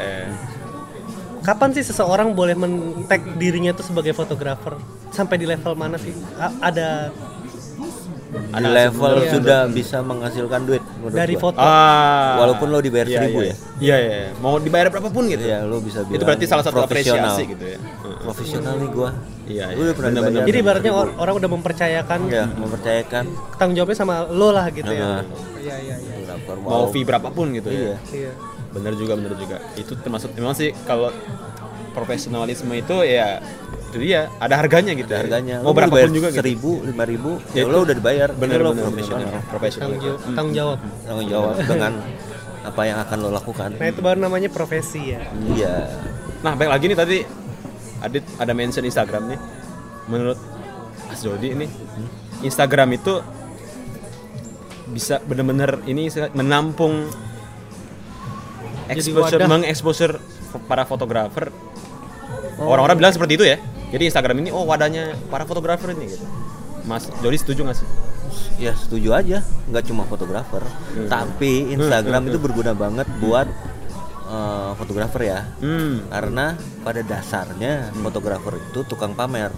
Iya. Kapan sih seseorang boleh men-tag dirinya tuh sebagai fotografer? Sampai di level mana sih? A- ada di level Iya. sudah bisa menghasilkan duit dari gua. foto. Ah, Walaupun lo dibayar iya, seribu iya. ya? Iya, iya, iya. Mau dibayar berapapun gitu. ya lo bisa bilang Itu berarti salah satu profesional. apresiasi gitu ya. Profesional nih gua Iya, iya. udah pernah Bener-bener. dibayar Jadi ibaratnya or- orang udah mempercayakan ya mempercayakan tanggung jawabnya sama lo lah gitu ya. Nah. Iya iya iya. fotografer Mau fee berapapun gitu iya ya. Iya. Bener juga, bener juga. Itu termasuk memang sih kalau profesionalisme itu ya itu dia ada harganya gitu. ada ya. harganya Mau Lo berapapun bayar juga gitu. seribu lima ribu Ya itu lo udah dibayar Bener, lo bener, profesional bener, profesional. Tanggung jawab. Tanggung jawab. tanggung jawab dengan apa yang akan lo lakukan Nah itu baru namanya profesi ya. iya Nah, baik lagi nih tadi Adit ada mention Instagram nih. Menurut Mas Jody ini Instagram itu bisa bener-bener ini menampung exposure wadah. mengeksposure para fotografer. Orang-orang bilang seperti itu ya. Jadi Instagram ini oh wadahnya para fotografer ini gitu. Mas Jody setuju gak sih? ya setuju aja nggak cuma fotografer tapi Instagram itu berguna banget buat eh, fotografer ya Hmm. karena pada dasarnya fotografer itu tukang pamer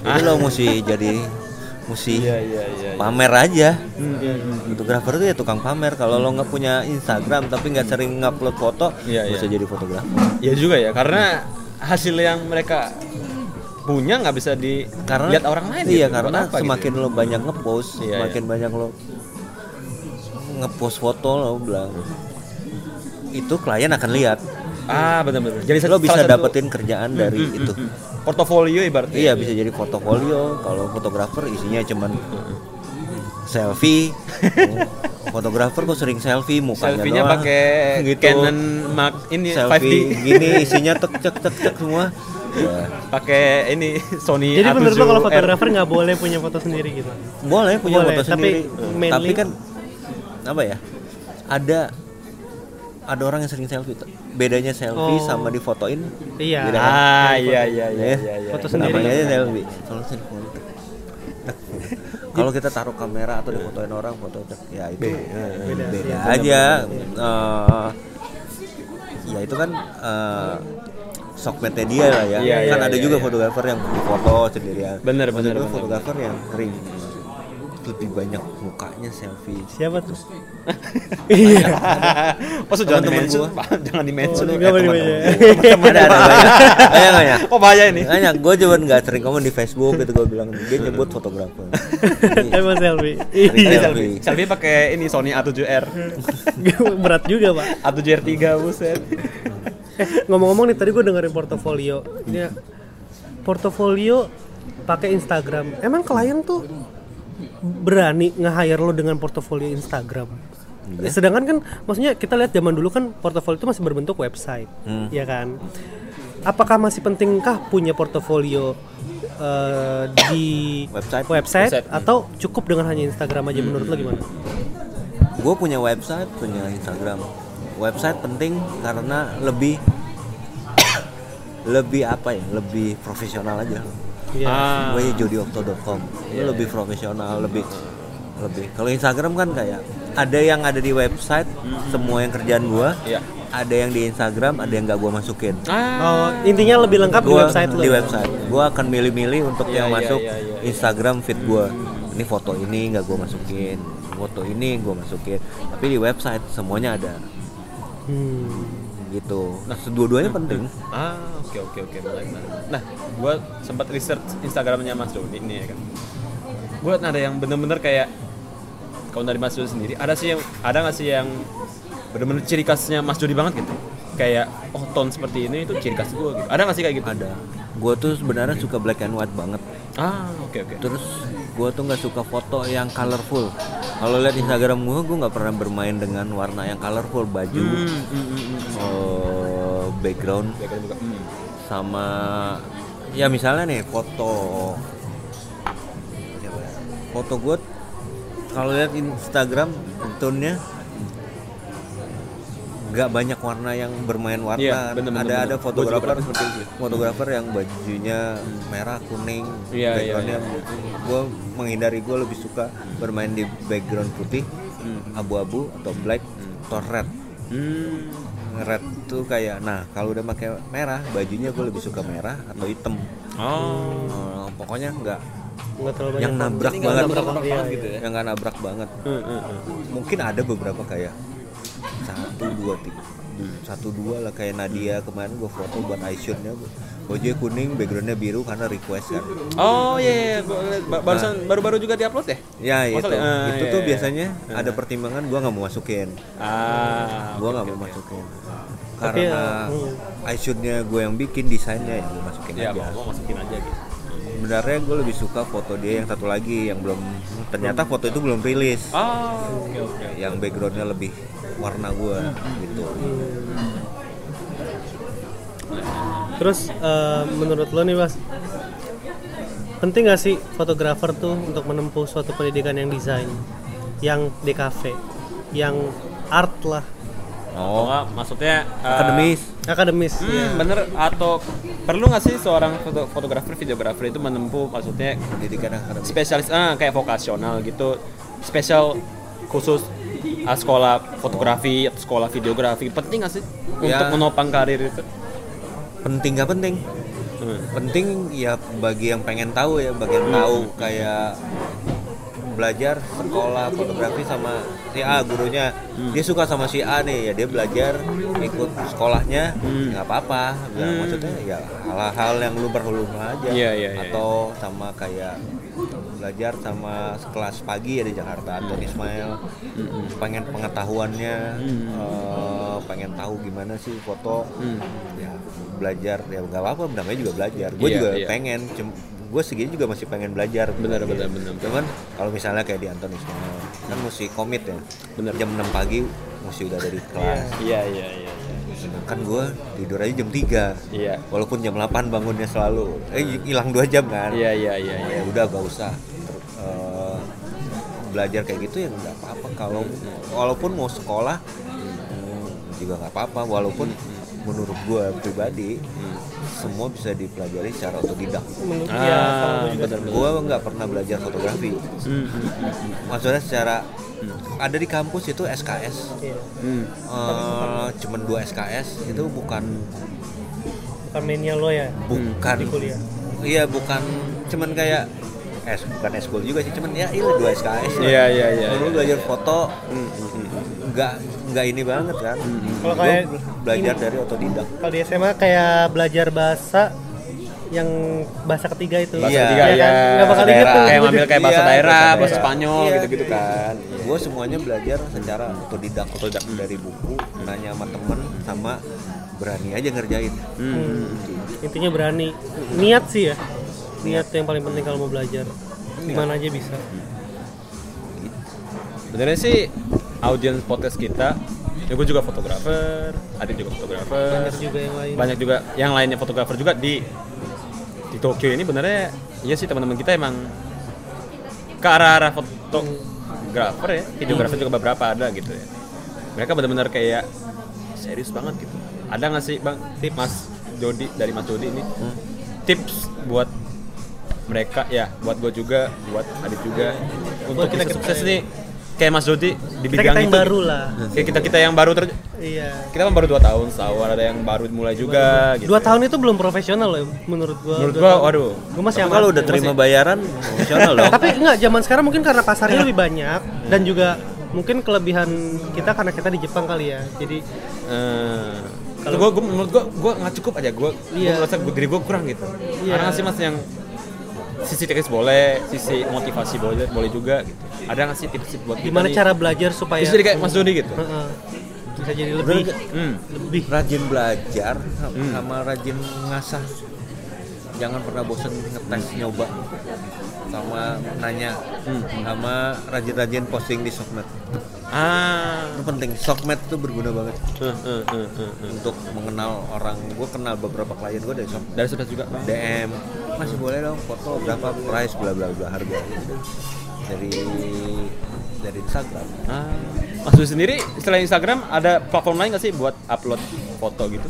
jadi lo mesti jadi [LAUGHS] mesti Iya iya iya. pamer aja Hmm, hmm, hmm. fotografer itu ya tukang pamer kalau lo nggak punya Instagram tapi nggak sering ngupload foto Iya, bisa iya. jadi fotografer Ya juga ya karena hasil yang mereka punya nggak bisa karena dilihat orang lain iya gitu. karena Buat apa gitu semakin ya? lo banyak ngepost Iya, semakin banyak lo ngepost foto lo bilang itu klien akan lihat ah benar-benar jadi lo bisa satu- dapetin kerjaan dari Hmm, itu hmm, hmm. Portofolio ibaratnya iya bisa jadi portofolio kalau fotografer isinya cuman selfie [LAUGHS] fotografer kok sering selfie mukanya selfie-nya doang pakai gitu Canon Mark ini 5D selfie gini isinya tek cek cek cek semua [LAUGHS] ya. pakai ini Sony Jadi menurut lo kalau A7R. fotografer nggak boleh punya foto sendiri gitu? boleh punya Boleh, foto tapi sendiri mainly- tapi kan apa ya ada ada orang yang sering selfie tuh. Bedanya selfie Oh. sama difotoin Iya. Beda kan? ah iya iya iya Ya. iya iya. Foto sendiri. namanya aja selfie kalau selfie [LAUGHS] kalau kita taruh kamera atau difotoin orang foto ya itu Beda. beda aja Eh, ya itu kan eh, sokmetnya dia lah ya Iya, kan iya, ada iya, juga iya. fotografer yang foto sendirian Bener, Maksud bener, fotografer yang sering lebih banyak mukanya selfie Siapa tuh? [LAUGHS] Maksud jangan di Teman-teman mention, gua. jangan di mention. Oh, nggak boleh ada ada banyak [LAUGHS] banyak banyak Oh bahaya ini. banyak gue cuman nggak sering komen di Facebook gitu gue bilang dia nyebut fotografer [LAUGHS] Emang selfie. Tadi Iya. selfie. Selfie pakai ini Sony A7R. Berat juga pak. A7R3 buset. Eh, ngomong-ngomong nih tadi gue dengerin portofolio. Ini ya, portofolio pakai Instagram. Emang klien tuh berani nge-hire lo dengan portofolio Instagram? Sedangkan kan maksudnya kita lihat zaman dulu kan portofolio itu masih berbentuk website, Hmm. ya kan? Apakah masih pentingkah punya portofolio eh, di Website. website, Website. atau cukup dengan hanya Instagram aja menurut lo gimana? gue punya website punya Instagram website penting karena lebih [COUGHS] lebih apa ya lebih profesional aja Iya. Ah. gue jodiokto.com itu lebih profesional lebih lebih kalau Instagram kan kayak ada yang ada di website semua yang kerjaan gua Iya. ada yang di Instagram ada yang nggak gua masukin Ah. Oh, intinya lebih lengkap di gua website lo. di website gua akan milih-milih untuk Iya, yang iya, masuk iya, iya. Instagram feed gua ini foto ini nggak gua masukin foto ini gua masukin tapi di website semuanya ada Hmm. Gitu nah kedua-duanya penting Ah, oke oke oke menarik, menarik. Nah, gua sempat research Instagramnya Mas Doni ini ya kan. Gua ada yang bener-bener kayak kalau dari Mas Doni sendiri, ada sih yang ada nggak sih yang bener-bener ciri khasnya Mas Doni banget gitu? Kayak oh tone seperti ini itu ciri khas gua gitu. Ada nggak sih kayak gitu? ada gua tuh sebenarnya suka black and white banget Ah, oke oke. terus gue tuh nggak suka foto yang colorful kalau lihat Instagram gue gue nggak pernah bermain dengan warna yang colorful baju Hmm, hmm, hmm, eh, background Background juga. Hmm. sama ya misalnya nih foto foto gue kalau lihat Instagram tone-nya nggak banyak warna yang bermain warna Iya, bener, bener, ada bener. ada fotografer pernah seperti itu. fotografer yang bajunya merah kuning Iya, iya, backgroundnya iya. gue menghindari gue lebih suka bermain di background putih Hmm. abu-abu atau black atau red Hmm. red tuh kayak nah kalau udah pakai merah bajunya gue lebih suka merah atau hitam Oh. Eh, pokoknya nggak yang nabrak banget nabrak Iya, banget iya. gitu ya. yang nggak nabrak banget Hmm, hmm, hmm. mungkin ada beberapa kayak satu dua tiga satu dua lah kayak Nadia kemarin gue foto buat iShootnya bajunya kuning backgroundnya biru karena request kan Oh iya, iya. Liat ba- barusan baru-baru juga diupload ya? ya itu Masalah- ah, itu iya, tuh iya. biasanya ada pertimbangan gue nggak mau masukin Ah, gue nggak oke, mau oke. masukin karena hmm. iShootnya gue yang bikin desainnya ya gue masukin Ya, aja mau masukin aja gitu. sebenarnya gue lebih suka foto dia yang satu lagi yang belum ternyata foto itu belum rilis Oh, oke oke. yang backgroundnya lebih warna gue gitu. Terus eh, menurut lo nih mas, penting gak sih fotografer tuh untuk menempuh suatu pendidikan yang desain, yang DKV, yang art lah, Oh, enggak, maksudnya eh, akademis. Akademis. Hmm, ya. bener atau perlu nggak sih seorang foto fotografer videografer itu menempuh maksudnya pendidikan akademis. spesialis ah kayak vokasional gitu spesial khusus sekolah fotografi atau sekolah videografi penting nggak sih Ya. untuk menopang karir itu penting gak penting Hmm. penting ya bagi yang pengen tahu ya bagi yang tahu kayak belajar sekolah fotografi sama si A gurunya dia suka sama si A nih ya dia belajar ikut sekolahnya nggak apa-apa nggak Hmm. maksudnya ya hal-hal yang lu perlu aja Iya, iya, iya. atau sama kayak belajar sama kelas pagi ya di Jakarta Anton Ismail pengen pengetahuannya eh, pengen tahu gimana sih foto ya belajar ya nggak apa-apa namanya juga belajar gue Iya, juga iya. pengen gue segini juga masih pengen belajar Benar, Gitu. benar, benar. cuman kalau misalnya kayak di Anton Ismail kan mesti komit ya Benar. jam 6 pagi mesti udah dari kelas iya iya iya iya. Sedangkan gue tidur aja jam 3 Iya. walaupun jam 8 bangunnya selalu. Eh hilang dua jam kan? Iya iya iya. Oh, iya. ya udah gak usah. Ter- eh, belajar kayak gitu ya nggak apa-apa. Kalau walaupun mau sekolah hmm, juga nggak apa-apa. Walaupun menurut gue pribadi semua bisa dipelajari secara otodidak. Ah, ya, kalau gue nggak pernah belajar fotografi. Hmm, hmm, maksudnya secara ada di kampus itu SKS Iya. hmm. eh, cuman dua SKS itu bukan bukan mainnya lo ya bukan di kuliah. iya bukan cuman kayak es bukan eskul juga sih cuman ya ini dua SKS lah. Iya, iya, iya, Lu iya. belajar foto Hmm, hmm, hmm. nggak nggak ini banget kan Kalau kayak belajar ini- dari otodidak Kalau di SMA kayak belajar bahasa yang bahasa ketiga itu. Bahasa Iya. ketiga Iya ya. kan? Bakal inget daerah. Kayak ngambil kayak bahasa Iya, daerah, bahasa bahasa. Spanyol Iya. gitu-gitu kan. gue semuanya belajar secara otodidak otodidak dari buku nanya sama temen sama berani aja ngerjain Hmm. Intinya berani. Niat sih ya. Niat yang paling penting kalau mau belajar. Gimana aja bisa. Sebenarnya sih audiens podcast kita, ya gue juga fotografer, Adit juga fotografer, Banyak juga yang lain. banyak juga yang lainnya fotografer juga di di Tokyo ini benernya iya sih teman-teman kita emang ke arah arah fotografer ya, videografer juga beberapa ada gitu ya. Mereka benar-benar kayak serius banget gitu. Ada nggak sih bang tips Mas Jody dari Mas Jody ini? Tips buat mereka ya buat gue juga buat Adit juga untuk kita- sukses nih kayak Mas Dodi di kita bidang kita yang itu baru lah kayak kita kita yang baru ter iya kita kan baru dua tahun setahun ada yang baru mulai juga gitu dua tahun itu belum profesional loh menurut gua menurut Dua gua tahun. waduh gua masih kalau udah terima bayaran, profesional dong. [LAUGHS] tapi enggak zaman sekarang mungkin karena pasarnya lebih banyak dan juga mungkin kelebihan kita karena kita di Jepang kali ya jadi Eh, kalau gue, gue menurut gue, gue nggak cukup aja. Gue, Iya. gue merasa gue diri gue kurang gitu. Iya. Ada nggak sih mas yang sisi teknis boleh, sisi motivasi boleh, boleh juga gitu. Ada nggak sih tips buat kita gimana nih? cara belajar supaya Bisa jadi kayak Mas Dodi gitu. Heeh. bisa jadi lebih Hmm. lebih rajin belajar Hmm. sama rajin ngasah. Jangan pernah bosen ngetes nyoba sama nanya sama rajin-rajin posting di sosmed. Ah. Itu penting. Sosmed itu berguna banget eh, eh, eh. untuk mengenal orang. Gue kenal beberapa klien gue dari sosmed. Dari sudah juga. DM masih boleh dong foto berapa price bla bla bla harga gitu. dari dari Instagram Ah. Mas Dodi sendiri selain Instagram ada platform lain nggak sih buat upload foto gitu?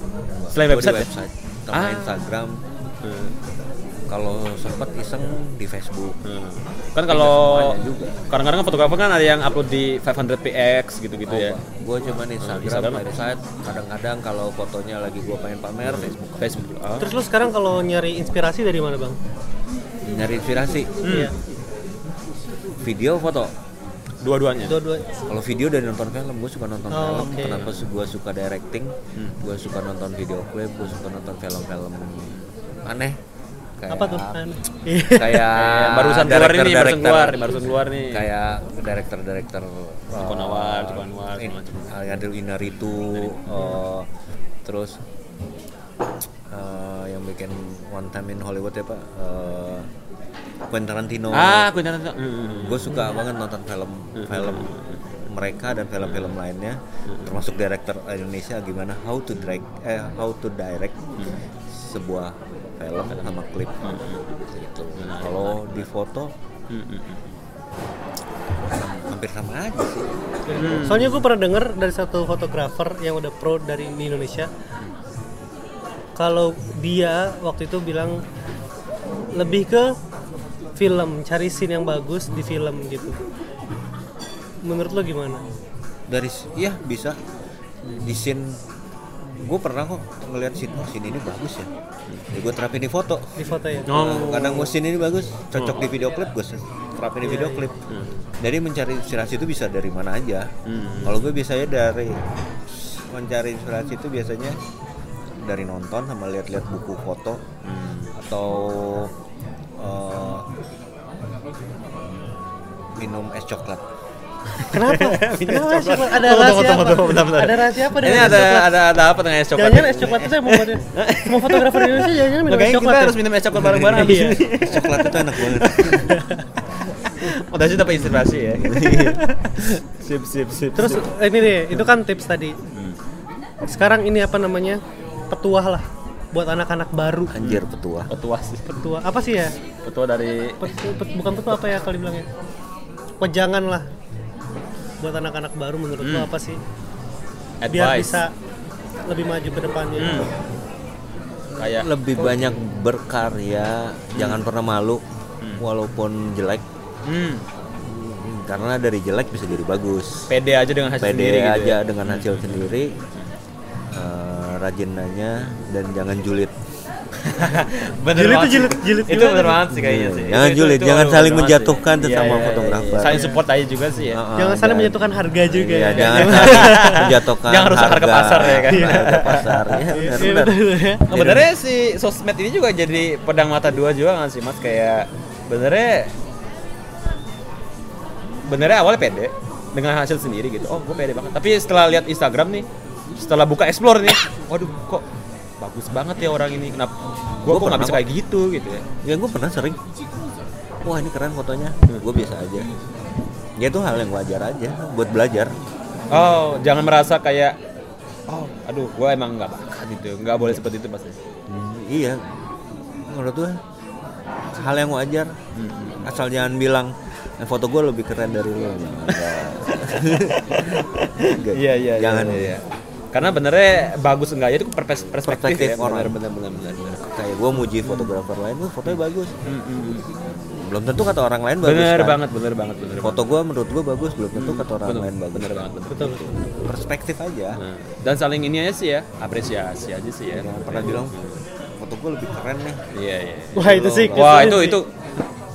Selain website, ya? website sama Ah. Instagram Hmm. Kalau sempat iseng di Facebook Hmm. Kan kalau kadang-kadang kan fotografer kan ada yang upload di 500px gitu-gitu ya. gue cuma Instagram, Instagram. website kadang-kadang kalau fotonya lagi gue pengen pamer Facebook Facebook. Ah. terus lu sekarang kalau nyari inspirasi dari mana bang nyari inspirasi iya video foto Dua-duanya. dua-dua kalau video dari nonton film gue suka nonton Oh, film oke. kenapa gue suka directing gue suka nonton video klip gue suka nonton film-film aneh kayak apa tuh? Iya. kayak barusan keluar ini, barusan keluar, barusan keluar nih. kayak director-director Joko uh, Anwar, Joko Anwar, in- segala macam. Alejandro Inarritu uh, terus uh, yang bikin One Time in Hollywood ya pak uh, Quentin Tarantino Ah, aku nyata. Hmm. gue suka banget nonton film film mereka dan film-film lainnya termasuk director Indonesia gimana how to direct eh how to direct sebuah film sama klip gitu kalau di foto hampir sama aja sih Soalnya gue pernah denger dari satu fotografer yang udah pro dari di Indonesia. Kalau dia waktu itu bilang lebih ke film, cari scene yang bagus di film gitu. Menurut lo gimana? dari iya bisa di scene gue pernah kok ngeliat scene oh scene ini bagus ya. Ya gue terapin di foto. Di foto ya? Oh. kadang gue scene ini bagus cocok di video klip gue terapin di video klip. Jadi mencari inspirasi itu bisa dari mana aja. Kalau gue biasanya dari mencari inspirasi itu biasanya dari nonton sama lihat-lihat buku foto. Atau eh, minum es coklat Kenapa? [LAUGHS] Kenapa es coklat? Ada rahasia tunggu, apa? Ada rahasia apa Ini dengan es ada ada ada apa dengan es coklat? Jangan-jangan es coklat itu mau semua [LAUGHS] fotografer Indonesia jangan minum es coklat. kita ya? harus minum es coklat bareng-bareng [LAUGHS] habis Iya. ini. es coklat itu enak banget Udah sih dapat inspirasi ya. sip sip sip. Terus ini nih, itu kan tips tadi. Sekarang ini apa namanya? Petuah lah buat anak-anak baru. anjir petua petua sih. Petua apa sih ya? Petua dari Pet- pet- bukan petua apa ya kalau dibilangnya? Pejangan lah buat anak-anak baru menurut lo apa sih? Biar advice. bisa lebih maju ke depannya. Hmm. Kayak lebih banyak berkarya jangan pernah malu walaupun jelek hmm, karena dari jelek bisa jadi bagus pede aja dengan hasil pede sendiri gitu. aja ya. dengan hasil sendiri eh, rajin nanya dan jangan julid bener Jilid banget tuh jilid- jilid itu bener banget sih kayaknya Iya, sih. jangan Itu- julid, itu jangan bener saling menjatuhkan sih. sesama Iya, iya, fotografer. iya. Saling support aja juga sih ya. Heeh, Jangan saling menjatuhkan harga juga iya, ya. jangan [LAUGHS] menjatuhkan Jangan rusak harga pasar ya kan. harga pasar ya Iya, benar, iya, ya. Nah, Sebenarnya si sosmed ini juga jadi pedang mata dua juga nggak sih mas kayak benernya benernya awalnya pede dengan hasil sendiri gitu oh gue pede banget tapi setelah lihat Instagram nih setelah buka explore nih waduh kok bagus banget ya orang ini. Kenapa? Gue Gua kok nggak bisa kayak gitu gitu ya? Ya gue pernah sering. Wah ini keren fotonya. Gue biasa aja. Ya itu hal yang wajar aja buat belajar. Oh jangan merasa kayak oh aduh gue emang nggak bakat gitu. Nggak boleh seperti itu pasti. Hmm, iya. Menurut gue hal yang wajar. Asal jangan bilang "Eh, foto gue lebih keren dari lo. [LAUGHS] Iya, iya, iya, jangan. iya, iya. Karena benernya bagus enggak ya itu perspektif, Perspektif ya bener orang. bener bener bener, bener. kayak gue muji fotografer lain tuh fotonya bagus. Belum tentu kata orang lain bagus bener kan? banget bener banget bener banget. foto gue menurut gue bagus belum tentu kata orang lain bagus. bener banget bener. betul. betul perspektif aja. Nah, dan saling ini aja sih ya apresiasi aja sih ya. Jangan pernah bilang foto gue lebih keren nih. Iya iya. Wah itu sih wah itu itu.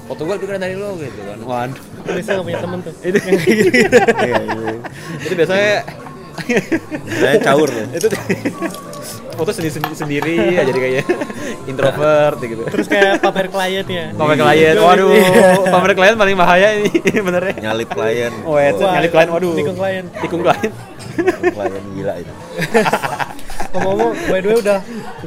Foto gue lebih keren dari lo gitu kan. Waduh. Bisa gak punya temen tuh? Itu. [LAUGHS] Iya iya. Itu biasanya saya caur. Itu foto sendiri sendiri, sendiri ya jadi kayak [LAUGHS] introvert gitu. Terus kayak pamer klien ya? Pamer klien. Waduh pamer klien paling bahaya ini [LAUGHS] benernya. Nyalip klien. Oh ya nyalip klien waduh. tikung klien. tikung klien. Klien gila itu. [LAUGHS] Ngomong-ngomong by the way udah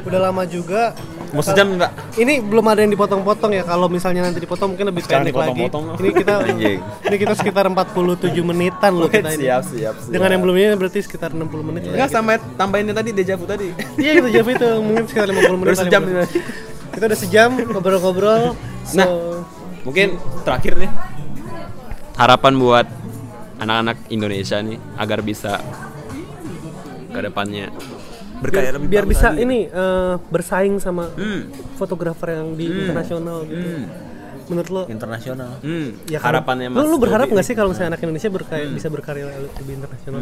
udah lama juga mau sejam mbak ini belum ada yang dipotong-potong ya. Kalau misalnya nanti dipotong mungkin lebih Sekarang pendek lagi. dipotong-potong. ini kita Anjing. ini kita sekitar 47 menitan loh kita ini. siap siap siap. Dengan yang belumnya berarti sekitar 60 menit. Enggak sama tambahin yang tadi dejavu tadi. Iya kita jawab itu. Mungkin sekitar 50 menit sejam ini. kita udah sejam ngobrol-ngobrol so, Nah. mungkin terakhir nih. Harapan buat anak-anak Indonesia nih agar bisa ke depannya berkaya lebih biar bisa lagi. ini eh, bersaing sama hmm. fotografer yang di internasional gitu. Hmm. menurut lo? Internasional. Hmm. Ya kan- harapannya lu, lu berharap Dodi nggak sih kalau misalnya anak Indonesia berkarya bisa berkarya lebih internasional?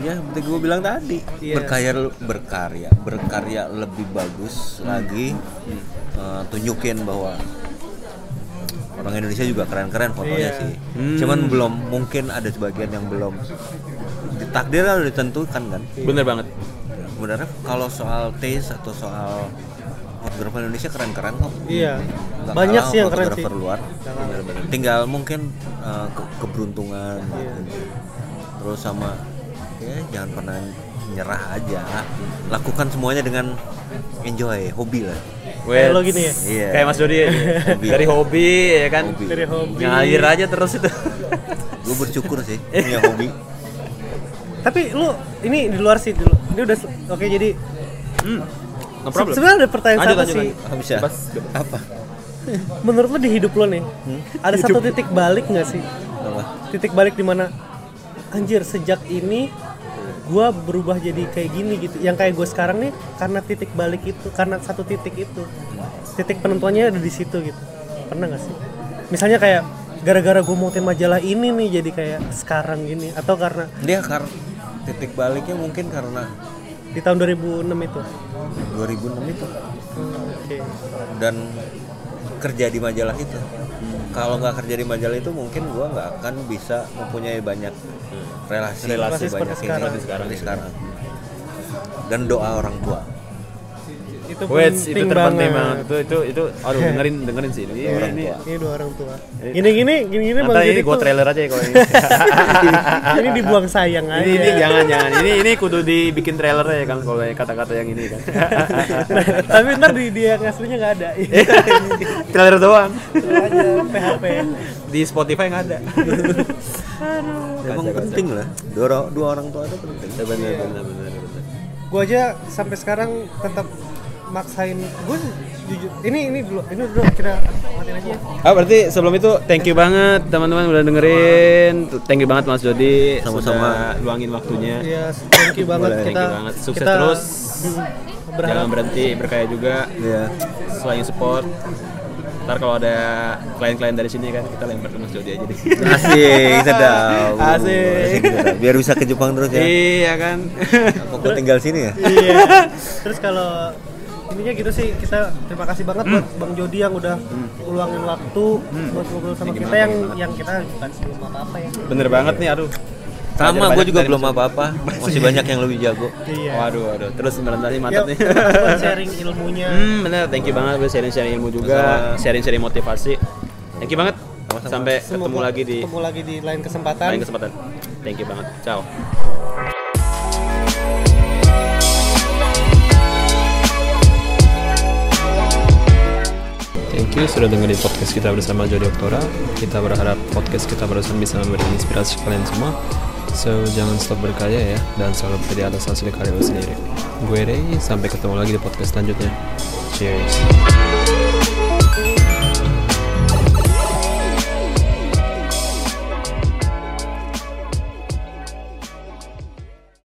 Ya seperti gue bilang tadi. Iya. berkarya berkarya. Berkarya lebih bagus lagi Eh, tunjukin bahwa orang Indonesia juga keren-keren fotonya Iya. sih. Hmm. cuman belum mungkin ada sebagian yang belum. Takdir kan udah ditentukan kan? Bener banget sebenarnya kalau soal taste atau soal fotografer Indonesia keren-keren kok. Iya. Nggak banyak sih yang keren sih. luar. Tinggal mungkin uh, ke- keberuntungan Iya. terus sama ya jangan pernah nyerah aja. Lakukan semuanya dengan enjoy hobi lah. Kayak lo gini ya? Iya. Kayak Mas Dodi ya. [LAUGHS] Hobi. dari hobi ya kan? Hobi. dari hobi. Ngalir aja terus itu. Gue bersyukur sih [LAUGHS] punya hobi tapi lu ini di luar sih dulu ini udah se- oke jadi hmm no se- problem. sebenarnya ada pertanyaan Lanjut, sama lanjut, sih? lanjut. Bisa Bebas, apa? Menurut lu di hidup lo nih ada satu titik balik nggak sih? Apa? titik balik di mana anjir sejak ini gua berubah jadi kayak gini gitu. Yang kayak gue sekarang nih karena titik balik itu karena satu titik itu. Titik penentuannya ada di situ gitu. Pernah nggak sih? Misalnya kayak gara-gara gue mau majalah ini nih jadi kayak sekarang gini atau karena dia karena titik baliknya mungkin karena di tahun 2006 itu? 2006 itu. Oke. Dan kerja di majalah itu. Kalau nggak kerja di majalah itu mungkin gua nggak akan bisa mempunyai banyak relasi Relasi banyak seperti ini sekarang. seperti sekarang. Dan doa orang tua itu Wait, penting, itu terpenting banget. banget. Itu itu itu aduh [LAUGHS] dengerin dengerin sih ini. Ini, ini, ini dua orang tua. Gini gini gini gini bang ini tuh- trailer aja ya kalau ini. [LAUGHS] ini dibuang sayang aja. ini, ini jangan jangan. Ini ini kudu dibikin trailer ya kan kalau kata-kata yang ini kan. [LAUGHS] Tapi ntar di dia yang aslinya nggak ada. trailer doang. Aja PHP. Di Spotify nggak ada. emang penting lah dua, orang- dua orang tua itu penting Benar benar benar benar. Gue aja sampai sekarang tetap maksain gue jujur ini ini dulu ini dulu kira matiin aja ya. Ah berarti sebelum itu thank you banget teman-teman udah dengerin. Thank you banget Mas Jody Sama-sama. sudah luangin waktunya. ya thank you banget kita Thank you banget. Sukses kita, terus. mm, Jangan berharap berhenti berkaya juga. ya Selain support. Ntar kalau ada klien-klien dari sini kan kita lempar ke Mas Jody aja deh. asik sedap [LAUGHS] Asik. sedap. biar bisa ke Jepang terus ya Iya kan. gua tinggal sini ya iya terus kalau ininya gitu sih kita terima kasih banget buat Bang Jody yang udah uluangin waktu buat ngobrol sama kita yang yang kita bukan sebelum apa apa ya Bener banget nih aduh. sama gue juga belum apa-apa [LAUGHS] masih banyak yang lebih jago iya Waduh, waduh. Terus beneran ya, mantap nih. [LAUGHS] [LAUGHS] sharing ilmunya Hmm, bener. Thank you banget buat sharing-sharing ilmu juga, Sama-sama. sharing-sharing motivasi. Thank you banget. Sampai ketemu lagi di ketemu lagi di lain kesempatan lain kesempatan. Thank you banget. Ciao. Thank you sudah dengerin podcast kita bersama Jody Oktora. Kita berharap podcast kita barusan bisa memberi inspirasi kalian semua. So, jangan stop berkarya ya, dan selalu jadi atas hasil karya sendiri. Gue Ray, sampai ketemu lagi di podcast selanjutnya. Cheers.